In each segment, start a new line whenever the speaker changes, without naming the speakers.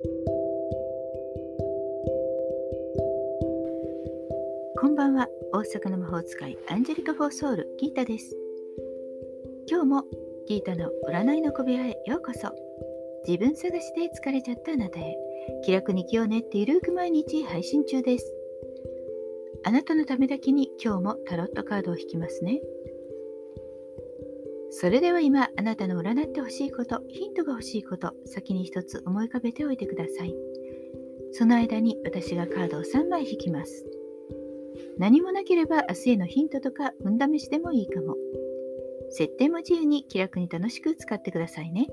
こんばんは。大阪の魔法使いアンジェリカ・フォーソウルギータです。今日もギータの占いの小部屋へようこそ。自分探しで疲れちゃったあなたへ。気楽に気を練ってゆるく毎日配信中です。あなたのためだけに今日もタロットカードを引きますね。それでは今あなたの占ってほしいことヒントが欲しいこと先に一つ思い浮かべておいてくださいその間に私がカードを3枚引きます何もなければ明日へのヒントとか運試しでもいいかも。設定も自由に気楽に楽しく使ってくださいね。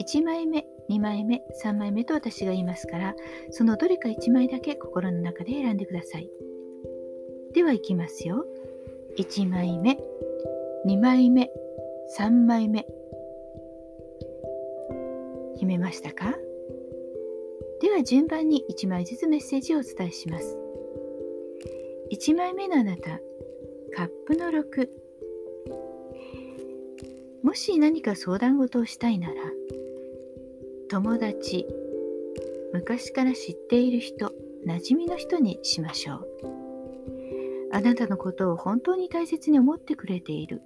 1枚目、2枚目、3枚目と私が言いますから、そのどれか1枚だけ心の中で選んでください。では行きますよ。1枚目、2枚目、3枚目。決めましたか？では順番に1枚ずつメッセージをお伝えします。1枚目のあなた、カップの6。もし何か相談事をしたいなら、友達、昔から知っている人、馴染みの人にしましょう。あなたのことを本当に大切に思ってくれている、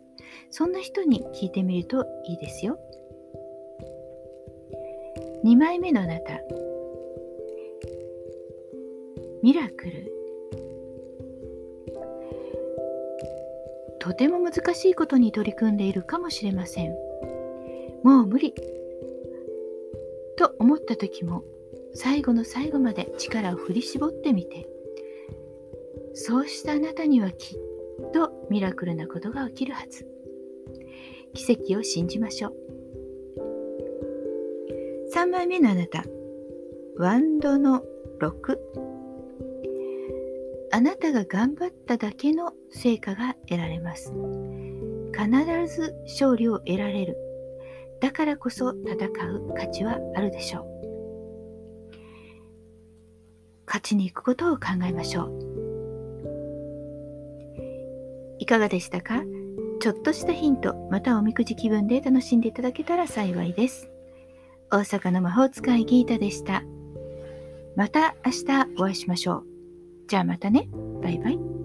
そんな人に聞いてみるといいですよ。2枚目のあなた、ミラクル。とても難しいことに取り組んでいるかもしれません。もう無理と思った時も最後の最後まで力を振り絞ってみてそうしたあなたにはきっとミラクルなことが起きるはず奇跡を信じましょう3枚目のあなたワンドの6あなたが頑張っただけの成果が得られます。必ず勝利を得られる。だからこそ戦う価値はあるでしょう。勝ちに行くことを考えましょう。いかがでしたか？ちょっとしたヒント、またおみくじ気分で楽しんでいただけたら幸いです。大阪の魔法使いギータでした。また明日お会いしましょう。じゃあまたね。バイバイ。